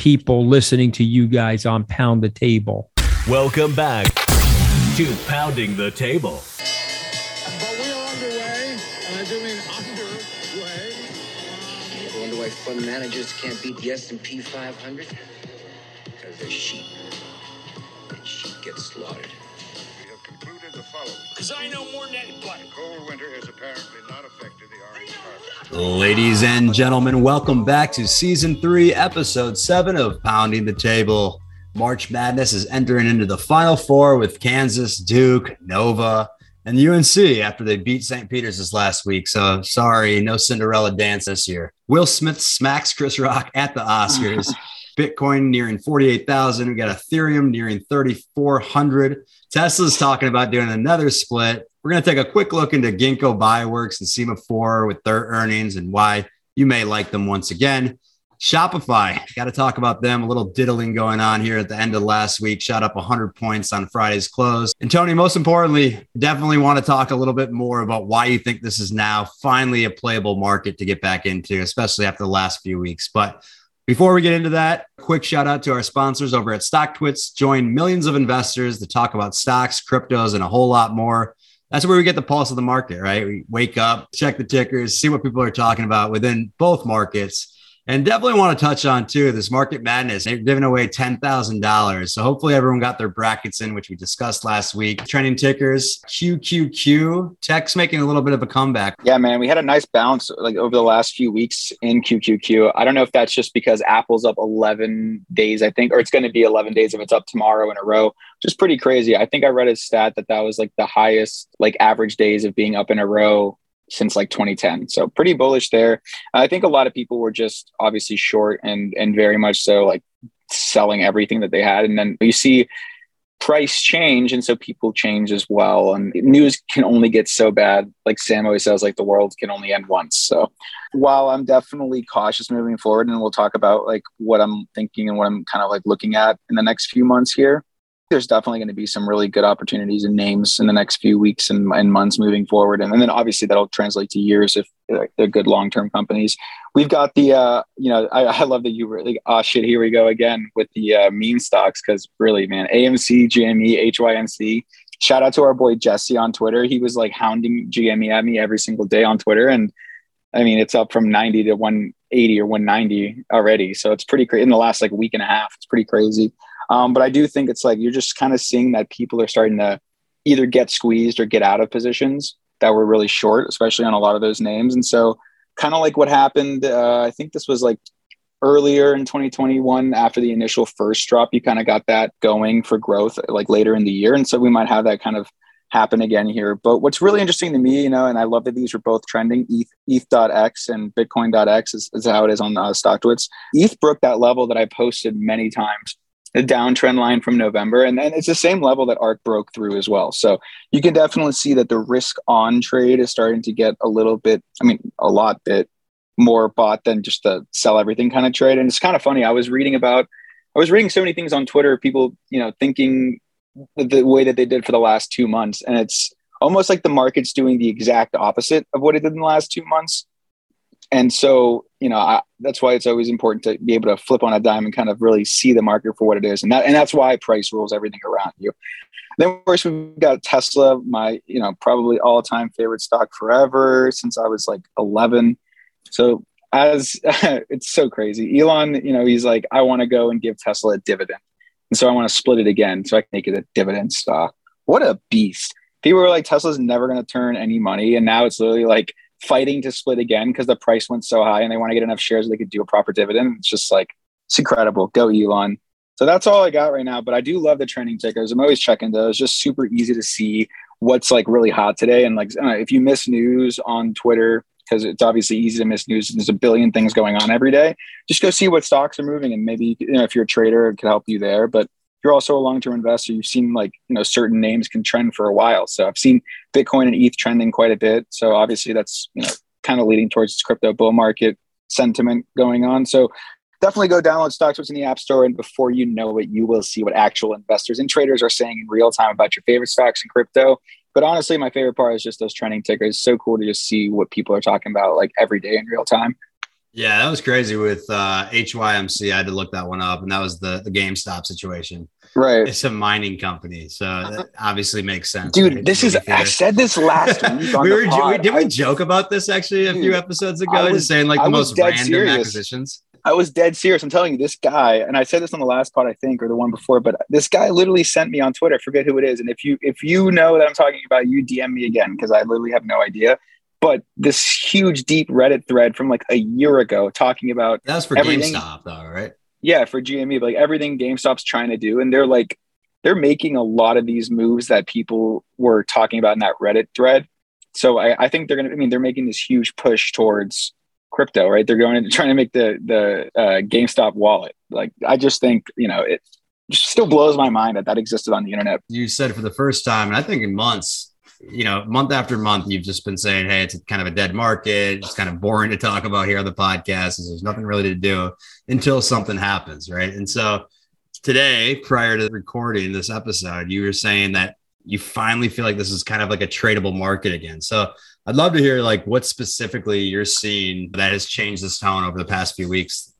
people listening to you guys on Pound the Table. Welcome back to Pounding the Table. But we are underway, and I do mean underway. I wonder why fund managers can't beat the S&P 500? Because they're sheep. And sheep get slaughtered. Because I know more than anybody. Cold winter has apparently not affected the orange harvest. Ladies and gentlemen, welcome back to season three, episode seven of Pounding the Table. March Madness is entering into the final four with Kansas, Duke, Nova, and UNC after they beat St. Peter's this last week. So sorry, no Cinderella dance this year. Will Smith smacks Chris Rock at the Oscars. Bitcoin nearing 48,000. We got Ethereum nearing 3,400. Tesla's talking about doing another split. We're going to take a quick look into Ginkgo Bioworks and Sema4 with their earnings and why you may like them once again. Shopify, got to talk about them. A little diddling going on here at the end of last week. Shot up 100 points on Friday's close. And Tony, most importantly, definitely want to talk a little bit more about why you think this is now finally a playable market to get back into, especially after the last few weeks. But before we get into that, quick shout out to our sponsors over at StockTwits. Join millions of investors to talk about stocks, cryptos, and a whole lot more. That's where we get the pulse of the market, right? We wake up, check the tickers, see what people are talking about within both markets. And definitely want to touch on too this market madness. They're giving away ten thousand dollars, so hopefully everyone got their brackets in, which we discussed last week. Trending tickers, QQQ. Tech's making a little bit of a comeback. Yeah, man, we had a nice bounce like over the last few weeks in QQQ. I don't know if that's just because Apple's up 11 days, I think, or it's going to be 11 days if it's up tomorrow in a row. Just pretty crazy. I think I read a stat that that was like the highest like average days of being up in a row since like 2010. So pretty bullish there. I think a lot of people were just obviously short and and very much so like selling everything that they had, and then you see price change and so people change as well and news can only get so bad like sam always says like the world can only end once so while i'm definitely cautious moving forward and we'll talk about like what i'm thinking and what i'm kind of like looking at in the next few months here there's definitely going to be some really good opportunities and names in the next few weeks and, and months moving forward. And, and, then obviously that'll translate to years if they're good long-term companies. We've got the, uh, you know, I, I love that you were like, oh shit, here we go again with the uh, meme stocks. Cause really, man, AMC, GME, HYMC, shout out to our boy Jesse on Twitter. He was like hounding GME at me every single day on Twitter. And I mean, it's up from 90 to 180 or 190 already. So it's pretty crazy in the last like week and a half. It's pretty crazy. Um, but I do think it's like you're just kind of seeing that people are starting to either get squeezed or get out of positions that were really short, especially on a lot of those names. And so, kind of like what happened, uh, I think this was like earlier in 2021 after the initial first drop, you kind of got that going for growth like later in the year. And so, we might have that kind of happen again here. But what's really interesting to me, you know, and I love that these are both trending ETH, ETH.x and Bitcoin.x is, is how it is on uh, StockTwits. ETH broke that level that I posted many times a downtrend line from November. And then it's the same level that ARK broke through as well. So you can definitely see that the risk on trade is starting to get a little bit, I mean, a lot bit more bought than just the sell everything kind of trade. And it's kind of funny. I was reading about, I was reading so many things on Twitter, people, you know, thinking the way that they did for the last two months. And it's almost like the market's doing the exact opposite of what it did in the last two months and so you know I, that's why it's always important to be able to flip on a dime and kind of really see the market for what it is. And that and that's why price rules everything around you. Then of course we've got tesla my you know probably all-time favorite stock forever since i was like 11 so as it's so crazy. Elon you know he's like i want to go and give tesla a dividend. And so i want to split it again so i can make it a dividend stock. What a beast. People were like tesla's never going to turn any money. And now it's literally like fighting to split again because the price went so high and they want to get enough shares so they could do a proper dividend. It's just like, it's incredible. Go Elon. So that's all I got right now. But I do love the trending tickers. I'm always checking those. Just super easy to see what's like really hot today. And like, uh, if you miss news on Twitter, because it's obviously easy to miss news. There's a billion things going on every day. Just go see what stocks are moving, and maybe you know if you're a trader, it could help you there. But you're also a long-term investor, you've seen like you know certain names can trend for a while. So I've seen Bitcoin and ETH trending quite a bit. So obviously that's you know kind of leading towards this crypto bull market sentiment going on. So definitely go download StockTwits in the App Store, and before you know it, you will see what actual investors and traders are saying in real time about your favorite stocks and crypto. But honestly, my favorite part is just those trending tickers. so cool to just see what people are talking about like every day in real time. Yeah, that was crazy with uh, HYMC. I had to look that one up, and that was the the GameStop situation. Right. It's a mining company, so that obviously makes sense. Dude, right? this is I said this last week on we were, did we I- joke about this actually a few episodes ago? Was- just saying like I the most random serious. acquisitions. I was dead serious. I'm telling you, this guy, and I said this on the last pod, I think, or the one before, but this guy literally sent me on Twitter. I forget who it is. And if you if you know that I'm talking about, you DM me again because I literally have no idea. But this huge, deep Reddit thread from like a year ago talking about That was for Everything- GameStop, though, right? yeah for GME, like everything GameStop's trying to do, and they're like they're making a lot of these moves that people were talking about in that Reddit thread. So I, I think they're gonna. I mean, they're making this huge push towards crypto, right? They're going to trying to make the the uh, GameStop wallet. Like I just think you know it still blows my mind that that existed on the internet. You said for the first time, and I think in months, you know, month after month, you've just been saying, "Hey, it's kind of a dead market. It's kind of boring to talk about here on the podcast. There's nothing really to do until something happens, right?" And so today, prior to recording this episode, you were saying that you finally feel like this is kind of like a tradable market again. So I'd love to hear like what specifically you're seeing that has changed this tone over the past few weeks.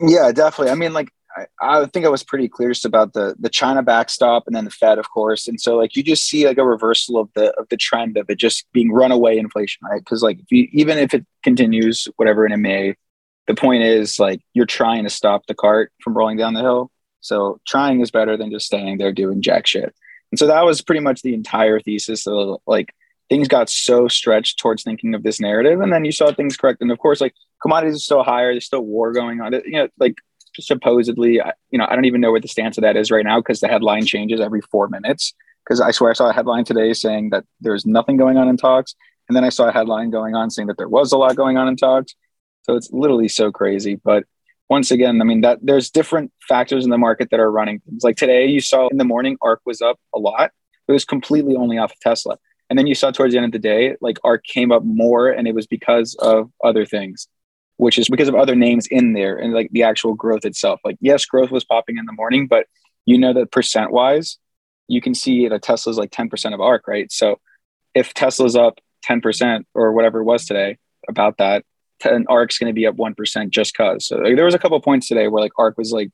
Yeah, definitely. I mean, like I, I think I was pretty clear just about the the China backstop and then the Fed, of course. And so like you just see like a reversal of the of the trend of it just being runaway inflation, right? Because like if you, even if it continues, whatever, and it may, the point is like you're trying to stop the cart from rolling down the hill. So trying is better than just staying there doing jack shit. And so that was pretty much the entire thesis. So like things got so stretched towards thinking of this narrative, and then you saw things correct. And of course, like commodities are still higher. There's still war going on. You know, like supposedly, you know, I don't even know what the stance of that is right now because the headline changes every four minutes. Because I swear I saw a headline today saying that there's nothing going on in talks, and then I saw a headline going on saying that there was a lot going on in talks. So it's literally so crazy. But once again, I mean that there's different factors in the market that are running things. Like today, you saw in the morning, ARK was up a lot. It was completely only off of Tesla. And then you saw towards the end of the day, like ARK came up more, and it was because of other things, which is because of other names in there and like the actual growth itself. Like, yes, growth was popping in the morning, but you know that percent wise, you can see that Tesla's like 10% of ARK, right? So if Tesla's up 10% or whatever it was today about that, and ARK's going to be up 1% just because. So like, there was a couple points today where like ARK was like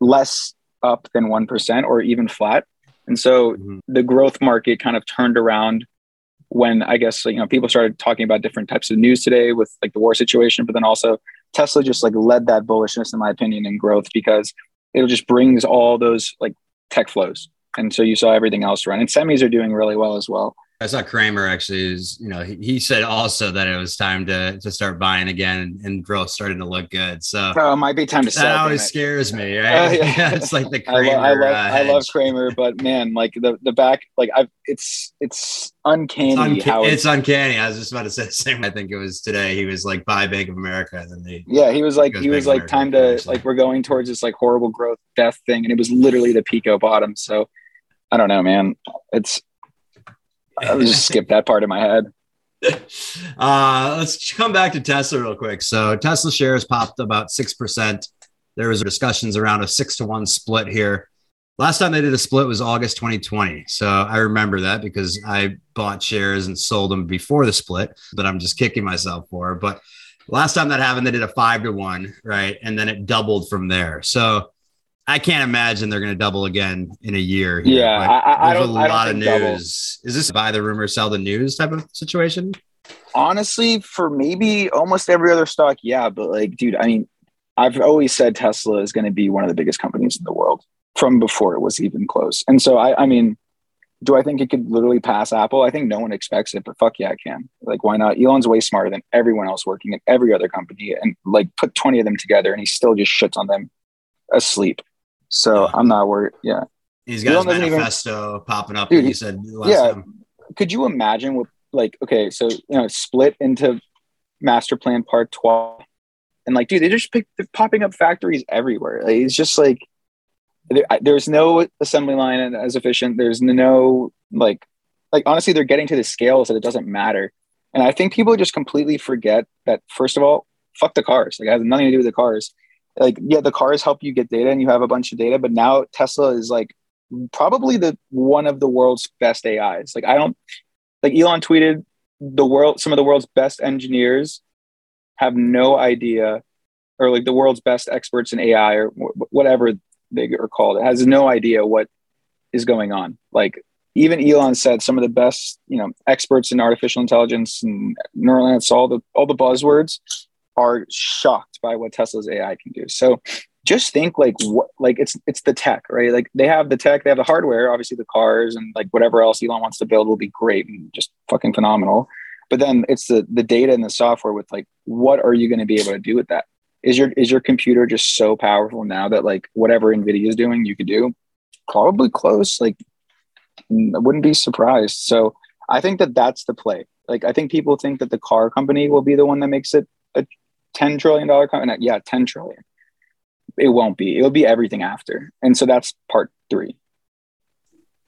less up than 1% or even flat. And so Mhm. the growth market kind of turned around when I guess you know people started talking about different types of news today with like the war situation, but then also Tesla just like led that bullishness in my opinion in growth because it just brings all those like tech flows. And so you saw everything else run. And semis are doing really well as well. I saw Cramer actually is, you know, he, he said also that it was time to to start buying again and, and growth starting to look good. So Oh, it might be time to that sell. always it. scares me, right? Oh, yeah. it's like the I, lo- Cramer. I love uh, I love. Cramer, but man, like the the back, like I've it's it's uncanny It's, how it's, it's uncanny. I was just about to say the same. I think it was today. He was like, "Buy Bank of America," and then they yeah. He was like he was like time to like we're going towards this like horrible growth death thing, and it was literally the Pico bottom. So I don't know, man. It's I'll just skip that part in my head. uh, let's come back to Tesla real quick. So Tesla shares popped about six percent. There was discussions around a six to one split here. Last time they did a split was August 2020. So I remember that because I bought shares and sold them before the split, but I'm just kicking myself for. But last time that happened, they did a five to one, right? And then it doubled from there. So I can't imagine they're going to double again in a year. here, Yeah, I- I- there's don't- a lot of news. double. Is this buy the rumor, sell the news type of situation? Honestly, for maybe almost every other stock, yeah. But like, dude, I mean, I've always said Tesla is going to be one of the biggest companies in the world from before it was even close. And so I, I mean, do I think it could literally pass Apple? I think no one expects it, but fuck yeah, it can. Like, why not? Elon's way smarter than everyone else working at every other company, and like put twenty of them together, and he still just shits on them asleep. So Yeah. I'm not worried. Yeah. He's got his doesn't even- manifesto popping up. Dude, he said last yeah. time. could you imagine what like okay so you know split into master plan part 12 and like dude they just pick they're popping up factories everywhere like, it's just like there, there's no assembly line as efficient there's no like like honestly they're getting to the scales that it doesn't matter and i think people just completely forget that first of all fuck the cars like it has nothing to do with the cars like yeah the cars help you get data and you have a bunch of data but now tesla is like probably the one of the world's best AIs. Like I don't like Elon tweeted the world some of the world's best engineers have no idea, or like the world's best experts in AI or wh- whatever they are called, has no idea what is going on. Like even Elon said, some of the best, you know, experts in artificial intelligence and neural nets, all the all the buzzwords, are shocked by what Tesla's AI can do. So just think like what like it's it's the tech, right? Like they have the tech, they have the hardware, obviously the cars and like whatever else Elon wants to build will be great and just fucking phenomenal. But then it's the the data and the software with like what are you going to be able to do with that? Is your is your computer just so powerful now that like whatever Nvidia is doing you could do? Probably close. Like I wouldn't be surprised. So I think that that's the play. Like I think people think that the car company will be the one that makes it a 10 trillion dollar company. Yeah, 10 trillion it won't be. It'll be everything after. And so that's part three.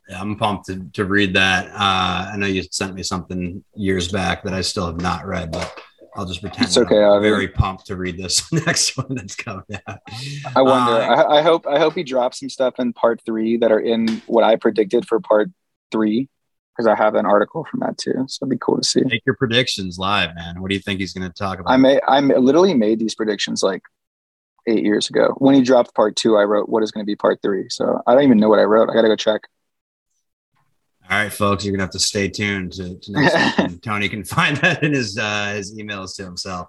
Yeah, I'm pumped to, to read that. Uh, I know you sent me something years back that I still have not read, but I'll just pretend it's okay. I'm very pumped to read this next one that's coming out. I wonder. Uh, I, I, hope. I hope he drops some stuff in part three that are in what I predicted for part three, because I have an article from that too. So it'd be cool to see. Make your predictions live, man. What do you think he's going to talk about? I may. I literally made these predictions like eight years ago. When he dropped part two, I wrote what is going to be part three. So I don't even know what I wrote. I got to go check. All right, folks, you're gonna have to stay tuned to, to next week. Tony can find that in his uh, his emails to himself.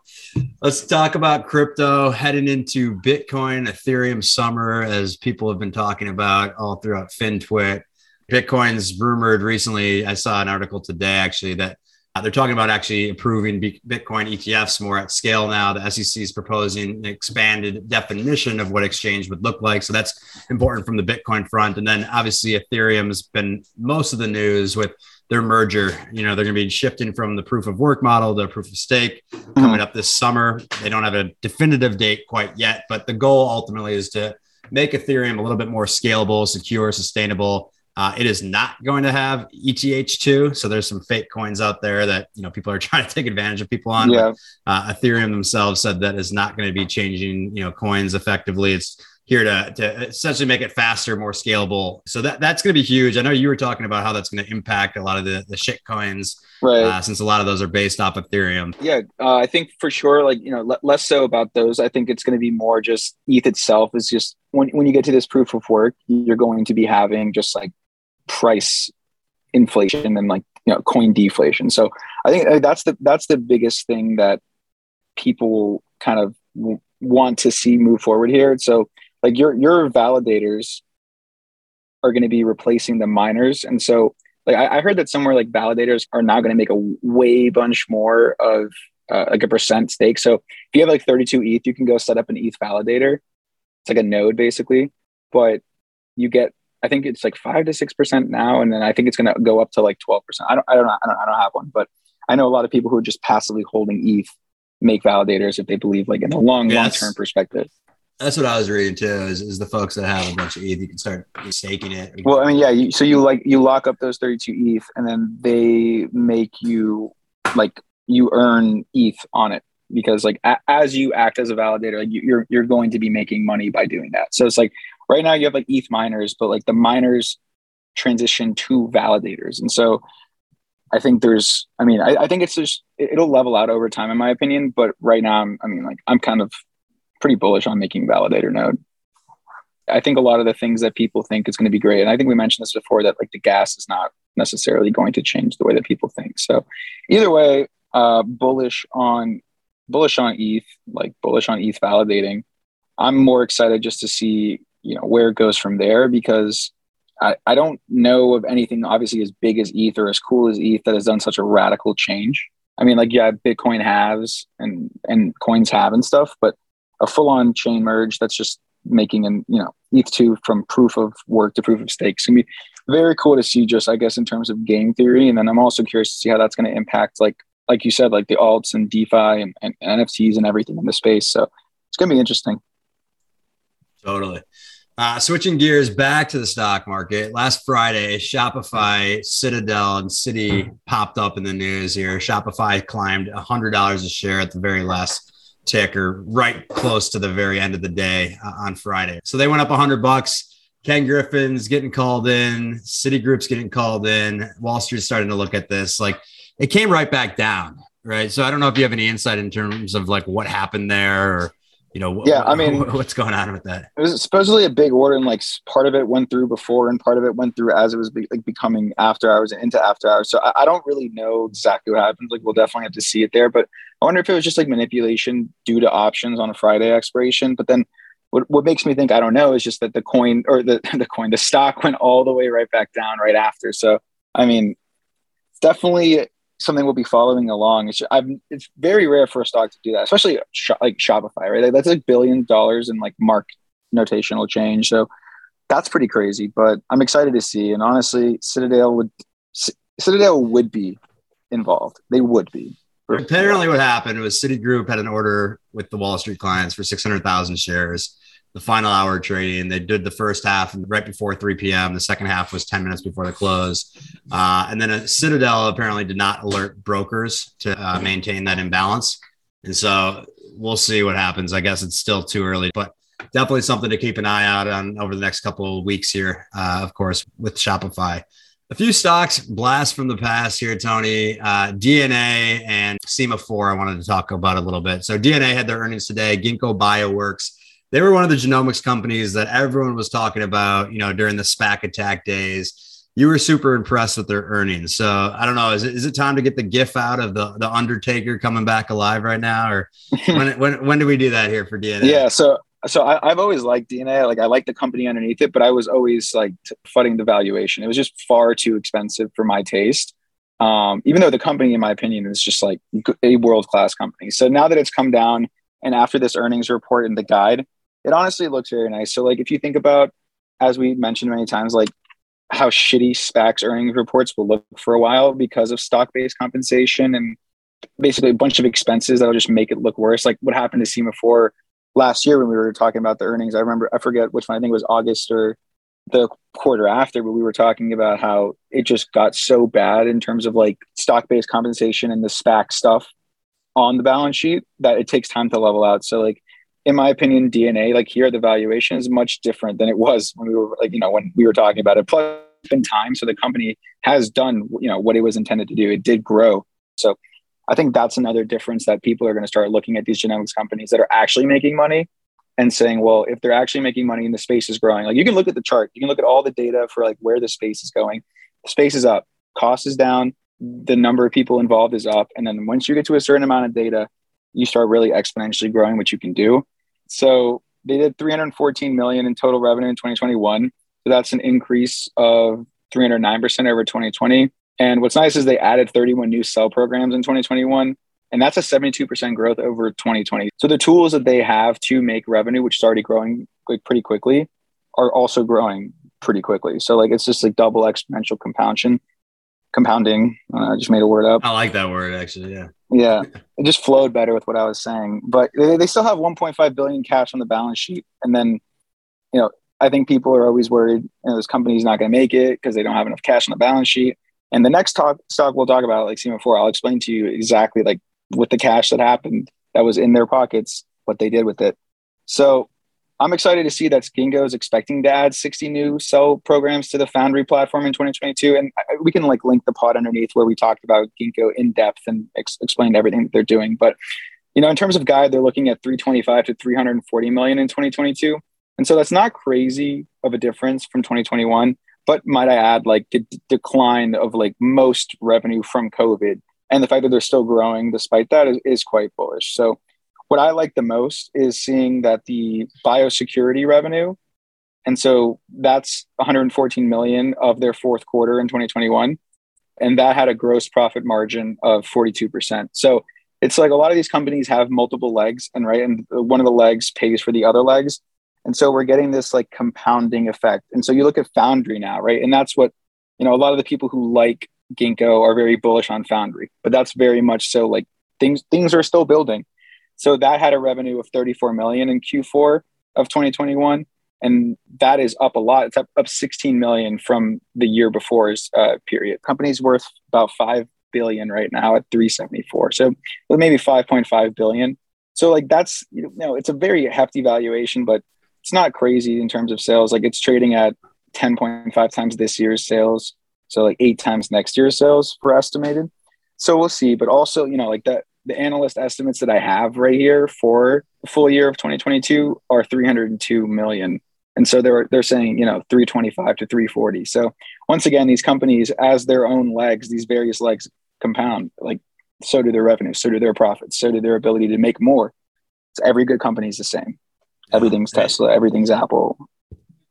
Let's talk about crypto heading into Bitcoin, Ethereum summer, as people have been talking about all throughout FinTwit. Bitcoin's rumored recently. I saw an article today actually that uh, they're talking about actually approving B- Bitcoin ETFs more at scale now. The SEC is proposing an expanded definition of what exchange would look like. So that's important from the Bitcoin front. And then obviously Ethereum's been most of the news with their merger. You know, they're going to be shifting from the proof of work model to proof of stake coming mm-hmm. up this summer. They don't have a definitive date quite yet, but the goal ultimately is to make Ethereum a little bit more scalable, secure, sustainable uh, it is not going to have ETH2. So there's some fake coins out there that, you know, people are trying to take advantage of people on. Yeah. But, uh, Ethereum themselves said that is not going to be changing, you know, coins effectively. It's here to, to essentially make it faster, more scalable. So that, that's going to be huge. I know you were talking about how that's going to impact a lot of the, the shit coins, right? Uh, since a lot of those are based off Ethereum. Yeah, uh, I think for sure, like you know, less so about those. I think it's going to be more just ETH itself is just when when you get to this proof of work, you're going to be having just like price inflation and like you know coin deflation. So I think uh, that's the that's the biggest thing that people kind of w- want to see move forward here. So like your your validators are going to be replacing the miners, and so like I, I heard that somewhere like validators are now going to make a way bunch more of uh, like a percent stake. So if you have like 32 ETH, you can go set up an ETH validator. It's like a node basically, but you get I think it's like five to six percent now, and then I think it's going to go up to like twelve percent. I don't, I don't know, I don't, I don't have one, but I know a lot of people who are just passively holding ETH make validators if they believe like in a long, long term perspective. That's what I was reading too. Is, is the folks that have a bunch of ETH, you can start staking it. Well, I mean, yeah. You, so you like you lock up those thirty-two ETH, and then they make you like you earn ETH on it because like a, as you act as a validator, like you, you're you're going to be making money by doing that. So it's like right now you have like ETH miners, but like the miners transition to validators. And so I think there's, I mean, I, I think it's just, it'll level out over time in my opinion. But right now, I'm, I mean, like I'm kind of pretty bullish on making validator node. I think a lot of the things that people think is going to be great. And I think we mentioned this before that like the gas is not necessarily going to change the way that people think. So either way, uh, bullish on bullish on ETH, like bullish on ETH validating. I'm more excited just to see you know where it goes from there because I, I don't know of anything obviously as big as ETH or as cool as ETH that has done such a radical change. I mean, like yeah, Bitcoin has and and coins have and stuff, but a full-on chain merge that's just making an you know ETH two from proof of work to proof of stake. It's gonna be very cool to see just I guess in terms of game theory, and then I'm also curious to see how that's going to impact like like you said like the alts and DeFi and, and NFTs and everything in the space. So it's gonna be interesting. Totally. Uh, switching gears back to the stock market. Last Friday, Shopify, Citadel, and Citi popped up in the news here. Shopify climbed $100 a share at the very last tick or right close to the very end of the day uh, on Friday. So they went up 100 bucks. Ken Griffin's getting called in, Citigroup's getting called in. Wall Street's starting to look at this. Like it came right back down. right? So I don't know if you have any insight in terms of like what happened there or you know, Yeah, I mean- what's going on with that? It was supposedly a big order, and like part of it went through before, and part of it went through as it was be, like becoming after hours and into after hours. So I, I don't really know exactly what happened. Like we'll definitely have to see it there, but I wonder if it was just like manipulation due to options on a Friday expiration. But then what, what makes me think I don't know is just that the coin or the the coin the stock went all the way right back down right after. So I mean, it's definitely something we'll be following along. It's I've, it's very rare for a stock to do that, especially Sh- like Shopify, right? That's like billion dollars in like mark notational change. So that's pretty crazy. But I'm excited to see. And honestly, Citadel would C- Citadel would be involved. They would be. Apparently, what happened was Citigroup had an order with the Wall Street clients for 600,000 shares. The final hour trading, they did the first half right before 3 p.m. The second half was 10 minutes before the close. Uh, and then Citadel apparently did not alert brokers to uh, maintain that imbalance. And so we'll see what happens. I guess it's still too early, but definitely something to keep an eye out on over the next couple of weeks here, uh, of course, with Shopify. A few stocks blast from the past here, Tony. Uh, DNA and Sema4, I wanted to talk about a little bit. So, DNA had their earnings today. Ginkgo Bioworks, they were one of the genomics companies that everyone was talking about, you know, during the SPAC attack days. You were super impressed with their earnings. So, I don't know, is it, is it time to get the GIF out of the, the Undertaker coming back alive right now? Or when, when, when do we do that here for DNA? Yeah. So so I, I've always liked DNA. Like I like the company underneath it, but I was always like t- the valuation. It was just far too expensive for my taste. Um, even though the company, in my opinion, is just like a world class company. So now that it's come down, and after this earnings report and the guide, it honestly looks very nice. So like if you think about, as we mentioned many times, like how shitty SPACs earnings reports will look for a while because of stock based compensation and basically a bunch of expenses that'll just make it look worse. Like what happened to Sema4 last year when we were talking about the earnings. I remember I forget which one. I think it was August or the quarter after, but we were talking about how it just got so bad in terms of like stock based compensation and the SPAC stuff on the balance sheet that it takes time to level out. So like in my opinion, DNA, like here the valuation is much different than it was when we were like, you know, when we were talking about it. Plus it's time. So the company has done, you know, what it was intended to do. It did grow. So I think that's another difference that people are going to start looking at these genomics companies that are actually making money and saying, well, if they're actually making money and the space is growing, like you can look at the chart, you can look at all the data for like where the space is going. The space is up, cost is down, the number of people involved is up. And then once you get to a certain amount of data, you start really exponentially growing what you can do. So they did 314 million in total revenue in 2021. So that's an increase of 309% over 2020. And what's nice is they added 31 new cell programs in 2021. And that's a 72% growth over 2020. So the tools that they have to make revenue, which is already growing like pretty quickly, are also growing pretty quickly. So like it's just like double exponential compounding. Compounding. Uh, I just made a word up. I like that word actually. Yeah. Yeah, it just flowed better with what I was saying. But they, they still have 1.5 billion cash on the balance sheet, and then, you know, I think people are always worried. You know, this company's not going to make it because they don't have enough cash on the balance sheet. And the next talk stock we'll talk about, like Sema4, I'll explain to you exactly like with the cash that happened that was in their pockets, what they did with it. So I'm excited to see that Ginkgo is expecting to add 60 new cell programs to the Foundry platform in 2022. And we can like link the pod underneath where we talked about Ginkgo in depth and ex- explained everything that they're doing. But you know, in terms of guide, they're looking at 325 to 340 million in 2022. And so that's not crazy of a difference from 2021. But might I add, like the d- decline of like most revenue from COVID and the fact that they're still growing despite that is, is quite bullish. So what I like the most is seeing that the biosecurity revenue, and so that's 114 million of their fourth quarter in 2021, and that had a gross profit margin of 42%. So it's like a lot of these companies have multiple legs, and right, and one of the legs pays for the other legs, and so we're getting this like compounding effect. And so you look at Foundry now, right, and that's what you know. A lot of the people who like Ginkgo are very bullish on Foundry, but that's very much so like things things are still building. So that had a revenue of 34 million in Q4 of 2021, and that is up a lot. It's up, up 16 million from the year before's uh, period. Company's worth about five billion right now at 374. So maybe 5.5 billion. So like that's you know it's a very hefty valuation, but it's not crazy in terms of sales. Like it's trading at 10.5 times this year's sales, so like eight times next year's sales for estimated. So we'll see. But also, you know, like that the analyst estimates that I have right here for the full year of 2022 are 302 million. And so they're they're saying, you know, 325 to 340. So once again, these companies, as their own legs, these various legs compound, like so do their revenues, so do their profits, so do their ability to make more. So every good company is the same. Everything's Tesla, everything's Apple.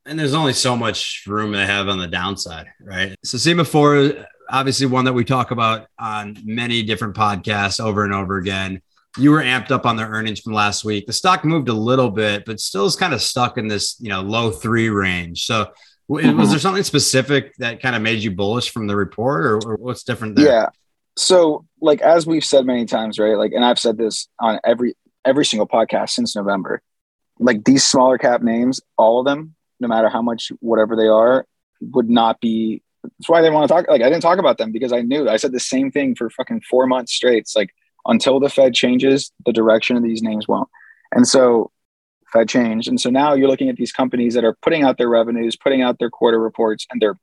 And there's only so much room they have on the downside, right? So Sema4, obviously one that we talk about on many different podcasts over and over again. You were amped up on their earnings from last week. The stock moved a little bit, but still is kind of stuck in this, you know, low three range. So w- mm-hmm. was there something specific that kind of made you bullish from the report or, or what's different there? Yeah. So like as we've said many times, right? Like and I've said this on every every single podcast since November. Like these smaller cap names, all of them, no matter how much whatever they are, would not be that's why I didn't want to talk like I didn't talk about them because I knew I said the same thing for fucking 4 months straight. It's like until the Fed changes, the direction of these names won't. And so Fed changed. And so now you're looking at these companies that are putting out their revenues, putting out their quarter reports, and they're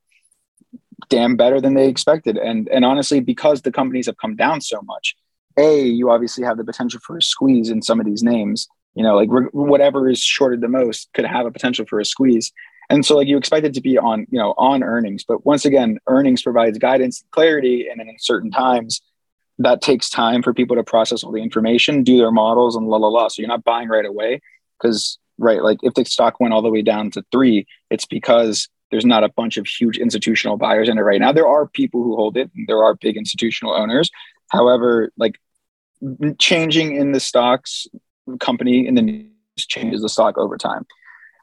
damn better than they expected. And and honestly, because the companies have come down so much, a you obviously have the potential for a squeeze in some of these names. You know, like re- whatever is shorted the most could have a potential for a squeeze. And so, like you expect it to be on, you know, on earnings, but once again, earnings provides guidance, and clarity, and in certain times, that takes time for people to process all the information, do their models, and la la la. So you're not buying right away because, right, like if the stock went all the way down to three, it's because there's not a bunch of huge institutional buyers in it right now. There are people who hold it, and there are big institutional owners. However, like changing in the stocks company in the news changes the stock over time.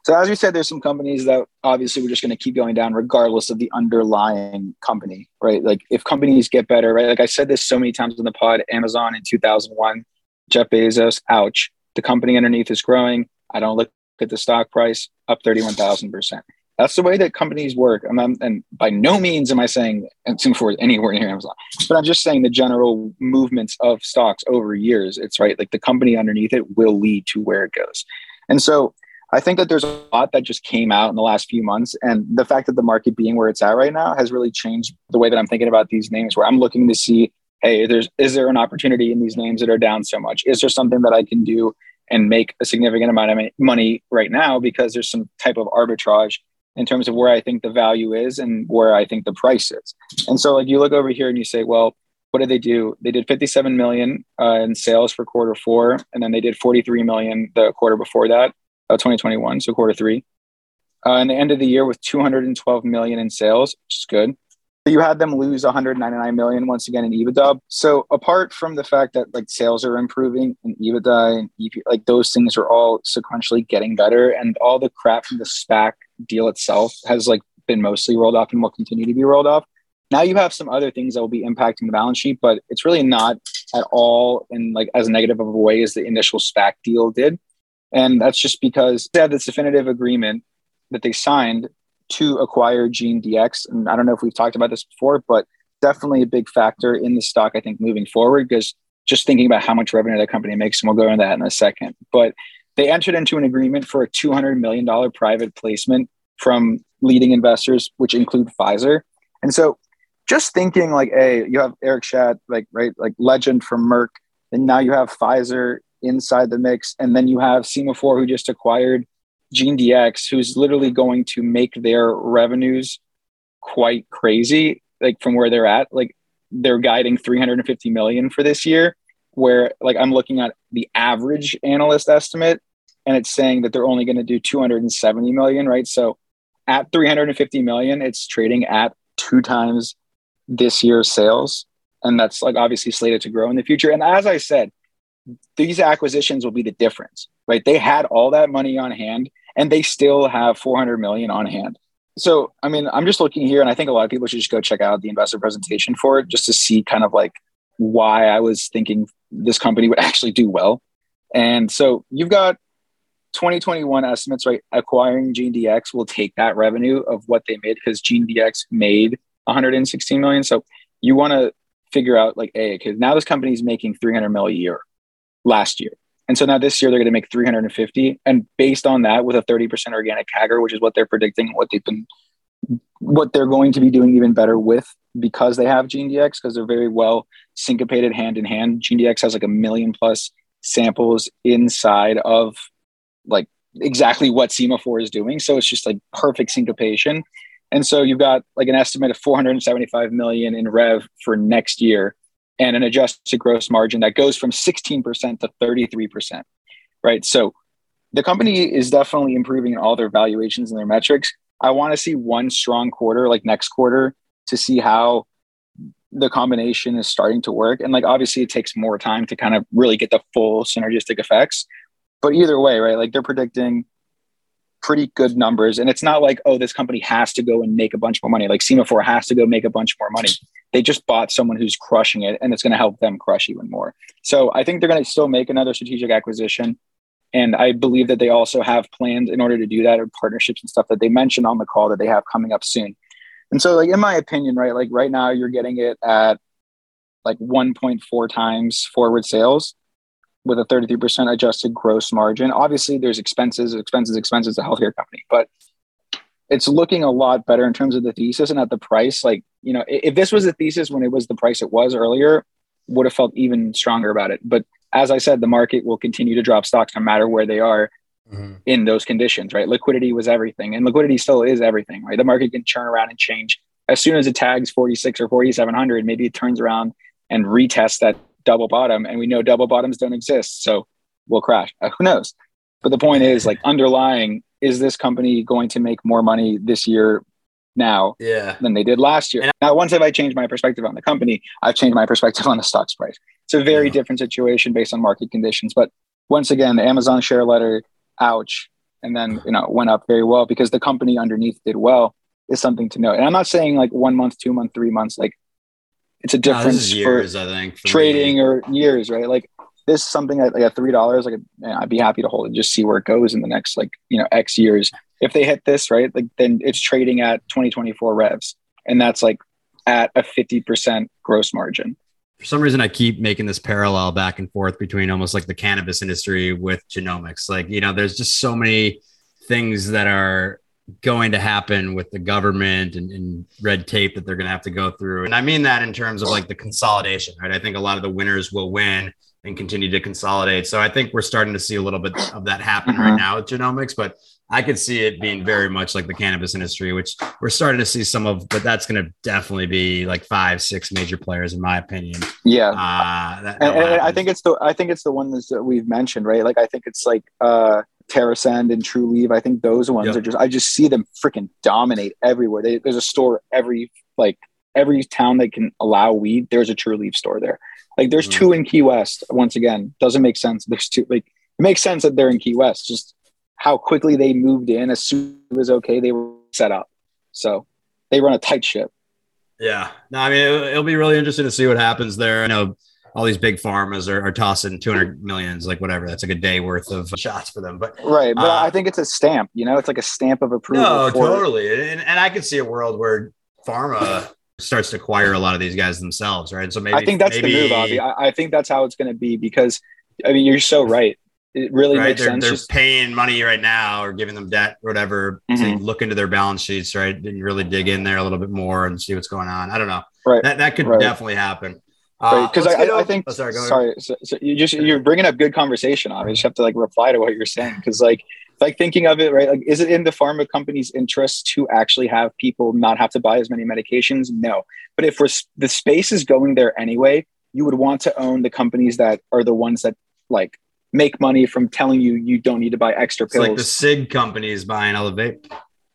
So as we said, there's some companies that obviously we're just going to keep going down regardless of the underlying company, right? Like if companies get better, right? Like I said this so many times in the pod, Amazon in 2001, Jeff Bezos, ouch. The company underneath is growing. I don't look at the stock price up 31,000%. That's the way that companies work. And, I'm, and by no means am I saying and for anywhere near Amazon, but I'm just saying the general movements of stocks over years. It's right. Like the company underneath it will lead to where it goes. And so I think that there's a lot that just came out in the last few months. And the fact that the market being where it's at right now has really changed the way that I'm thinking about these names, where I'm looking to see, hey, there's is there an opportunity in these names that are down so much? Is there something that I can do and make a significant amount of money right now because there's some type of arbitrage in terms of where I think the value is and where I think the price is. And so like you look over here and you say, well, what did they do? They did 57 million uh, in sales for quarter four, and then they did 43 million the quarter before that, uh, 2021, so quarter three. Uh, and they ended the year with 212 million in sales, which is good. You had them lose 199 million once again in EBITDA. So apart from the fact that like sales are improving and EBITDA and EP, like those things are all sequentially getting better, and all the crap from the SPAC deal itself has like been mostly rolled off and will continue to be rolled off. Now you have some other things that will be impacting the balance sheet, but it's really not at all in like as negative of a way as the initial SPAC deal did. And that's just because they had this definitive agreement that they signed to acquire GeneDx. And I don't know if we've talked about this before, but definitely a big factor in the stock, I think, moving forward, because just thinking about how much revenue that company makes, and we'll go into that in a second. But they entered into an agreement for a $200 million private placement from leading investors, which include Pfizer. And so just thinking like, hey, you have Eric Schadt, like, right, like legend from Merck. And now you have Pfizer inside the mix. And then you have Sema4, who just acquired GeneDx, who's literally going to make their revenues quite crazy, like from where they're at. Like they're guiding 350 million for this year, where like I'm looking at the average analyst estimate, and it's saying that they're only going to do 270 million, right? So at 350 million, it's trading at two times this year's sales. And that's like obviously slated to grow in the future. And as I said, these acquisitions will be the difference, right? They had all that money on hand and they still have 400 million on hand. So, I mean, I'm just looking here and I think a lot of people should just go check out the investor presentation for it just to see kind of like why I was thinking this company would actually do well. And so you've got 2021 estimates, right? Acquiring GeneDx will take that revenue of what they made because GeneDx made 116 million. So you want to figure out like, a because now this company is making 300 mil a year last year. And so now this year they're going to make 350. And based on that, with a 30% organic CAGR, which is what they're predicting, what they've been, what they're going to be doing even better with because they have GeneDx, because they're very well syncopated hand in hand. GeneDx has like a million plus samples inside of like exactly what Sema4 is doing. So it's just like perfect syncopation. And so you've got like an estimate of 475 million in rev for next year and an adjusted gross margin that goes from 16% to 33%. Right. So the company is definitely improving in all their valuations and their metrics. I want to see one strong quarter, like next quarter, to see how the combination is starting to work. And like obviously it takes more time to kind of really get the full synergistic effects. But either way, right? Like they're predicting pretty good numbers. And it's not like, oh, this company has to go and make a bunch more money. Like Sema4 has to go make a bunch more money. They just bought someone who's crushing it and it's going to help them crush even more. So I think they're going to still make another strategic acquisition. And I believe that they also have plans in order to do that or partnerships and stuff that they mentioned on the call that they have coming up soon. And so, like, in my opinion, right, like right now you're getting it at like 1.4 times forward sales with a 33% adjusted gross margin. Obviously, there's expenses, expenses, expenses, a healthcare company, but it's looking a lot better in terms of the thesis and at the price. Like, you know, if this was the thesis when it was the price it was earlier, would have felt even stronger about it. But as I said, the market will continue to drop stocks no matter where they are mm-hmm. in those conditions, right? Liquidity was everything, and liquidity still is everything, right? The market can turn around and change as soon as it tags 46 or 4700. Maybe it turns around and retests that double bottom and we know double bottoms don't exist so we'll crash. Uh, who knows? But the point is like underlying is this company going to make more money this year now yeah. than they did last year? And now once have i changed my perspective on the company i've changed my perspective on the stock's price. It's a very yeah. different situation based on market conditions but once again the amazon share letter ouch and then you know went up very well because the company underneath did well is something to note. And i'm not saying like one month two month three months like it's a difference no, years, I think, trading me. or years, right? Like this is something at like at three dollars, like man, I'd be happy to hold it, just see where it goes in the next like you know X years. If they hit this, right, like then it's trading at 2024 revs, and that's like at a 50% gross margin. For some reason, I keep making this parallel back and forth between almost like the cannabis industry with genomics. Like, you know, there's just so many things that are going to happen with the government and, and, red tape that they're going to have to go through. And I mean that in terms of like the consolidation, right? I think a lot of the winners will win and continue to consolidate. So I think we're starting to see a little bit of that happen mm-hmm. right now with genomics, but I could see it being very much like the cannabis industry, which we're starting to see some of, but that's going to definitely be like five, six major players, in my opinion. Yeah, uh, that, and, and I think it's the I think it's the one that we've mentioned, right? Like I think it's like uh, TerrAscend and Trulieve. I think those ones yep. are just I just see them freaking dominate everywhere. They, there's a store every like every town that can allow weed. There's a Trulieve store there. Like there's mm-hmm. two in Key West. Once again, doesn't make sense. There's two. Like it makes sense that they're in Key West. Just how quickly they moved in as soon as it was okay, they were set up. So they run a tight ship. Yeah. No, I mean it'll, it'll be really interesting to see what happens there. I know all these big pharmas are, are tossing 200 millions, like whatever. That's like a day worth of shots for them. But right. But uh, I think it's a stamp, you know, it's like a stamp of approval. No, totally. And, and I could see a world where pharma starts to acquire a lot of these guys themselves. Right. So maybe I think that's maybe, the move, Avi. I, I think that's how it's going to be because I mean, you're so right. It really right? makes they're, sense. They're just, paying money right now or giving them debt or whatever mm-hmm. to look into their balance sheets, right? And really dig in there a little bit more and see what's going on. I don't know. Right. That, that could right. definitely happen. Because uh, I, I, think, oh, sorry, sorry so, so, you just you're bringing up good conversation. I just have to like reply to what you're saying because like like thinking of it right like is it in the pharma company's interest to actually have people not have to buy as many medications? No. But if we're, the space is going there anyway you would want to own the companies that are the ones that like make money from telling you you don't need to buy extra pills it's like the sig companies buying elevate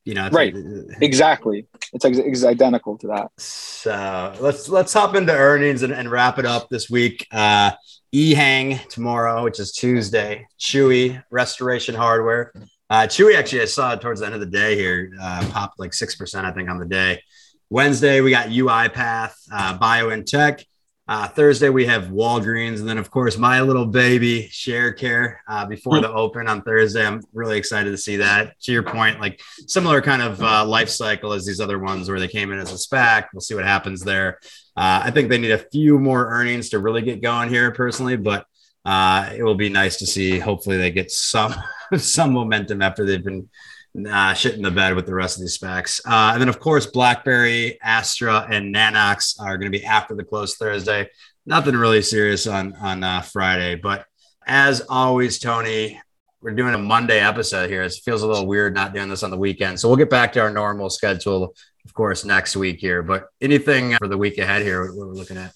you know right. like, exactly. It's, it's identical to that. So let's let's hop into earnings and, and wrap it up this week. Uh ehang tomorrow which is tuesday. Chewy restoration hardware. Uh chewy actually i saw it towards the end of the day here uh popped like six percent i think on the day. Wednesday we got uipath uh biontech uh, Thursday we have Walgreens, and then of course my little baby Sharecare uh, before the open on Thursday. I'm really excited to see that. To your point, like similar kind of uh, life cycle as these other ones where they came in as a SPAC. We'll see what happens there. Uh, I think they need a few more earnings to really get going here, personally, but uh, it will be nice to see. Hopefully, they get some some momentum after they've been Nah, shit in the bed with the rest of these SPACs. Uh, and then, of course, BlackBerry, Astra, and Nanox are going to be after the close Thursday. nothing really serious on on uh, Friday. But as always, Tony, we're doing a Monday episode here. It feels a little weird not doing this on the weekend. So we'll get back to our normal schedule, of course, next week here. But anything for the week ahead here, what we're looking at?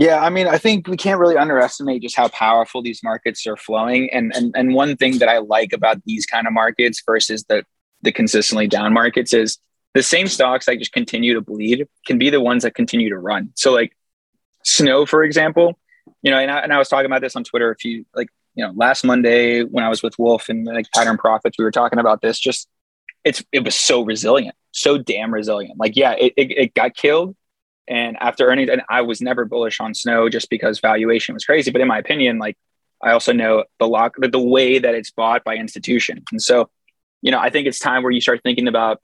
Yeah, I mean, I think we can't really underestimate just how powerful these markets are flowing. And and and one thing that I like about these kind of markets versus the the consistently down markets is the same stocks that just continue to bleed can be the ones that continue to run. So like snow, for example, you know, and I, and I was talking about this on Twitter a few like you know last Monday when I was with Wolf and like Pattern Profits, we were talking about this. Just it's it was so resilient, so damn resilient. Like yeah, it, it, it got killed and after earnings, and I was never bullish on Snow just because valuation was crazy. But in my opinion, like I also know the lock, the, way that it's bought by institution. And so, you know, I think it's time where you start thinking about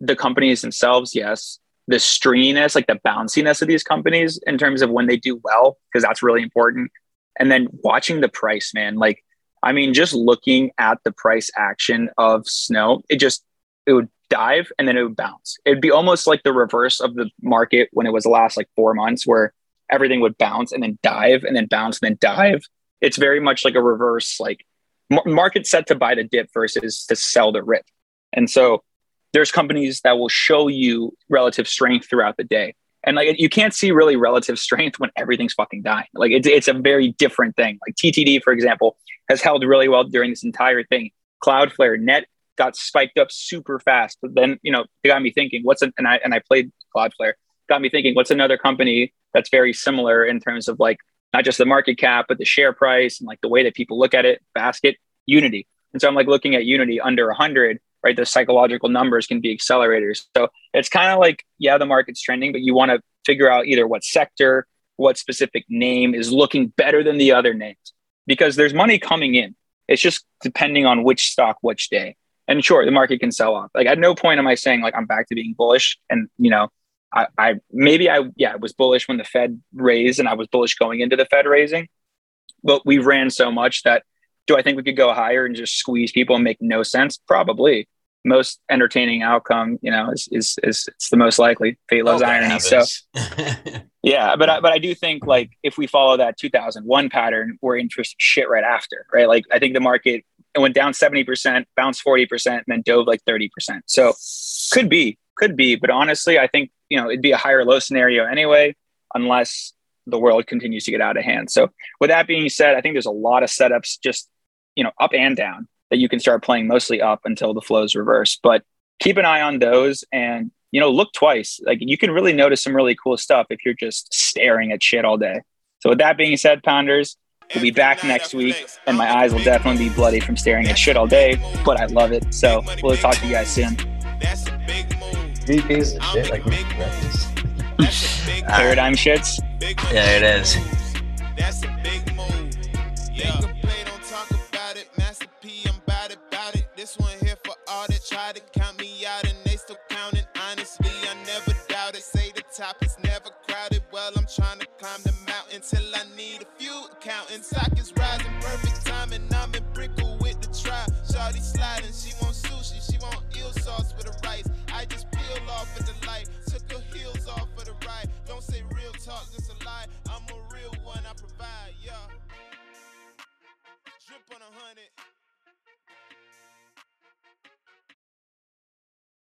the companies themselves. Yes, the stringiness, like the bounciness of these companies in terms of when they do well, because that's really important. And then watching the price, man. Like, I mean, just looking at the price action of Snow, it just it would dive and then it would bounce. It'd be almost like the reverse of the market when it was the last like four months where everything would bounce and then dive and then bounce and then dive. It's very much like a reverse, like market set to buy the dip versus to sell the rip. And so there's companies that will show you relative strength throughout the day. And like you can't see really relative strength when everything's fucking dying. Like it's it's a very different thing. Like TTD, for example, has held really well during this entire thing. Cloudflare, net got spiked up super fast. But then, you know, it got me thinking, what's an, and I and I played Cloudflare, got me thinking, what's another company that's very similar in terms of like not just the market cap, but the share price and like the way that people look at it, basket, Unity. And so I'm like looking at Unity under 100, right? The psychological numbers can be accelerators. So it's kind of like, yeah, the market's trending, but you want to figure out either what sector, what specific name is looking better than the other names because there's money coming in. It's just depending on which stock, which day and sure the market can sell off. Like at no point am i saying like i'm back to being bullish. And you know I, I maybe i yeah I was bullish when the fed raised and i was bullish going into the fed raising. But we ran so much that do i think we could go higher and just squeeze people and make no sense? Probably. Most entertaining outcome you know is is, is it's the most likely fate loves irony. So yeah but I, but i do think like if we follow that 2001 pattern we're in for shit right after right? Like i think the market it went down 70%, bounced 40%, and then dove like 30%. So could be, could be. But honestly, I think, you know, it'd be a higher low scenario anyway, unless the world continues to get out of hand. So with that being said, I think there's a lot of setups just, you know, up and down that you can start playing mostly up until the flows reverse. But keep an eye on those and, you know, look twice. Like you can really notice some really cool stuff if you're just staring at shit all day. So with that being said, Pounders, We'll be back next week, and my eyes will definitely be bloody from staring at shit all day, but I love it. So we'll talk to you guys soon. Three pieces of shit, like breakfast. Paradigm shits. Yeah, it is. That's a big move. Yeah. Play, don't talk about it. Master P, I'm about it, about it. This one here for all that try to Stock is rising, perfect timing. I'm in Brickell with the try. Shawty sliding, she want sushi, she want eel sauce with the rice. I just peel off at the light, took her heels off for the ride. Don't say real talk, just a lie. I'm a real one, I provide, yeah. Drip on a hundred.